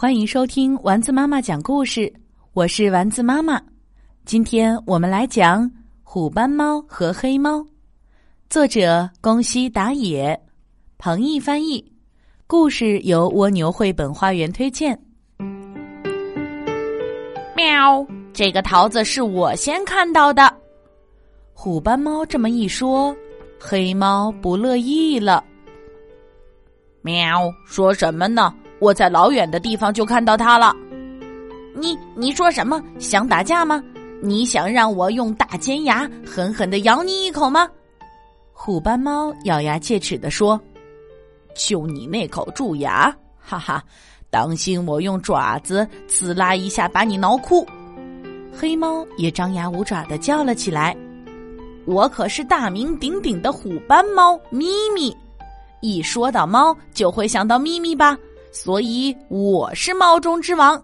欢迎收听丸子妈妈讲故事，我是丸子妈妈。今天我们来讲《虎斑猫和黑猫》，作者宫西达也，彭毅翻译，故事由蜗牛绘本花园推荐。喵，这个桃子是我先看到的。虎斑猫这么一说，黑猫不乐意了。喵，说什么呢？我在老远的地方就看到它了。你你说什么？想打架吗？你想让我用大尖牙狠狠的咬你一口吗？虎斑猫咬牙切齿的说：“就你那口蛀牙，哈哈！当心我用爪子刺啦一下把你挠哭。”黑猫也张牙舞爪的叫了起来：“我可是大名鼎鼎的虎斑猫咪咪，一说到猫就会想到咪咪吧？”所以我是猫中之王，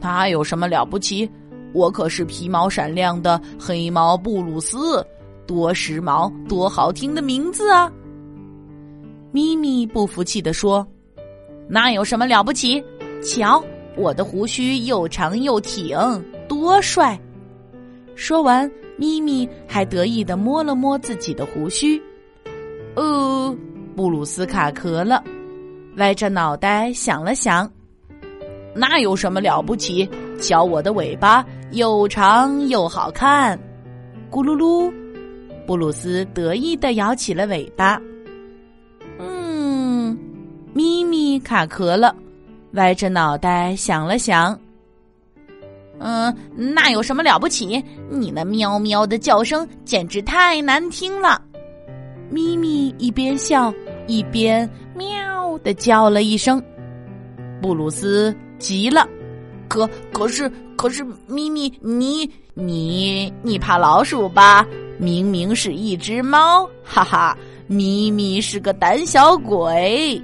他有什么了不起？我可是皮毛闪亮的黑猫布鲁斯，多时髦、多好听的名字啊！咪咪不服气的说：“那有什么了不起？瞧，我的胡须又长又挺，多帅！”说完，咪咪还得意的摸了摸自己的胡须。哦，布鲁斯卡壳了。歪着脑袋想了想，那有什么了不起？瞧我的尾巴又长又好看，咕噜噜！布鲁斯得意的摇起了尾巴。嗯，咪咪卡壳了，歪着脑袋想了想。嗯，那有什么了不起？你那喵喵的叫声简直太难听了。咪咪一边笑一边喵。的叫了一声，布鲁斯急了。可可是可是，咪咪，你你你怕老鼠吧？明明是一只猫，哈哈！咪咪是个胆小鬼。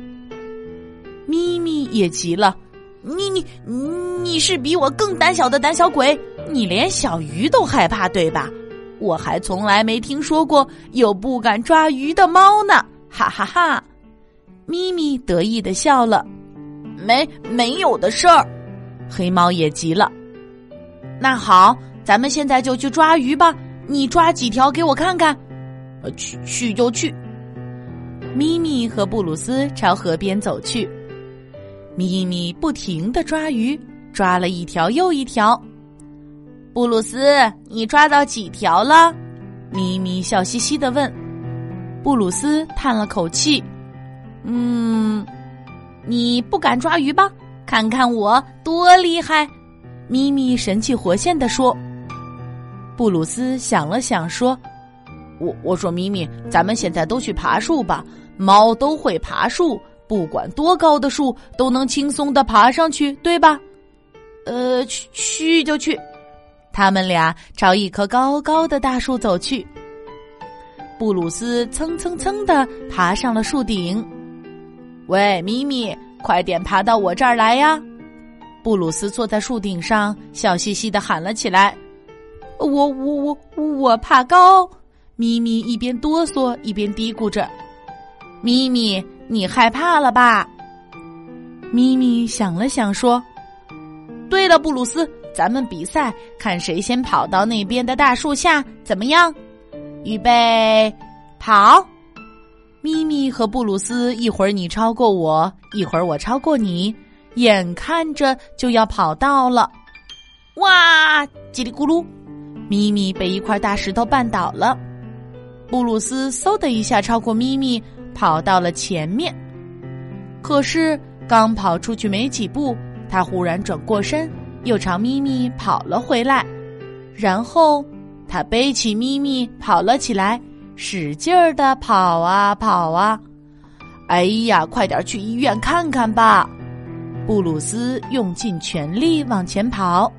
咪咪也急了。你你你是比我更胆小的胆小鬼？你连小鱼都害怕对吧？我还从来没听说过有不敢抓鱼的猫呢！哈哈哈。咪咪得意的笑了，没没有的事儿。黑猫也急了。那好，咱们现在就去抓鱼吧。你抓几条给我看看？去去就去。咪咪和布鲁斯朝河边走去。咪咪不停的抓鱼，抓了一条又一条。布鲁斯，你抓到几条了？咪咪笑嘻嘻的问。布鲁斯叹了口气。嗯，你不敢抓鱼吧？看看我多厉害！咪咪神气活现的说。布鲁斯想了想说：“我我说咪咪，咱们现在都去爬树吧。猫都会爬树，不管多高的树都能轻松的爬上去，对吧？”呃，去去就去。他们俩朝一棵高高的大树走去。布鲁斯蹭蹭蹭的爬上了树顶。喂，咪咪，快点爬到我这儿来呀！布鲁斯坐在树顶上，笑嘻嘻的喊了起来：“我我我我怕高！”咪咪一边哆嗦一边嘀咕着：“咪咪，你害怕了吧？”咪咪想了想说：“对了，布鲁斯，咱们比赛，看谁先跑到那边的大树下，怎么样？预备，跑！”咪咪和布鲁斯，一会儿你超过我，一会儿我超过你，眼看着就要跑到了。哇！叽里咕噜，咪咪被一块大石头绊倒了。布鲁斯嗖的一下超过咪咪，跑到了前面。可是刚跑出去没几步，他忽然转过身，又朝咪咪跑了回来。然后他背起咪咪跑了起来。使劲儿的跑啊跑啊！哎呀，快点去医院看看吧！布鲁斯用尽全力往前跑。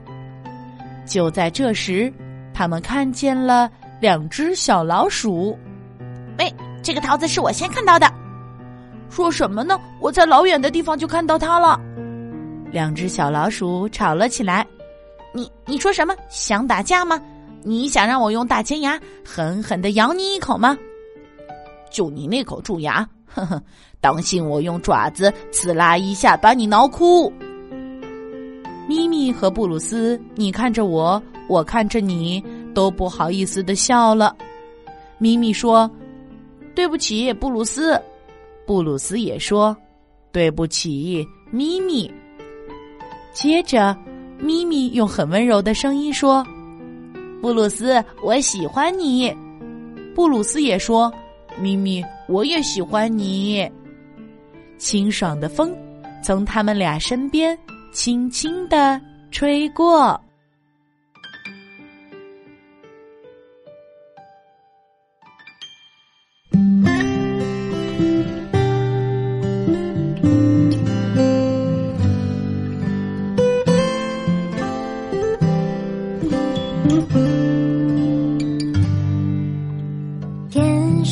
就在这时，他们看见了两只小老鼠。喂，这个桃子是我先看到的。说什么呢？我在老远的地方就看到它了。两只小老鼠吵了起来。你你说什么？想打架吗？你想让我用大尖牙狠狠的咬你一口吗？就你那口蛀牙，呵呵，当心我用爪子刺啦一下把你挠哭！咪咪和布鲁斯，你看着我，我看着你，都不好意思的笑了。咪咪说：“对不起，布鲁斯。”布鲁斯也说：“对不起，咪咪。”接着，咪咪用很温柔的声音说：“布鲁斯，我喜欢你。”布鲁斯也说：“咪咪，我也喜欢你。”清爽的风从他们俩身边轻轻的吹过。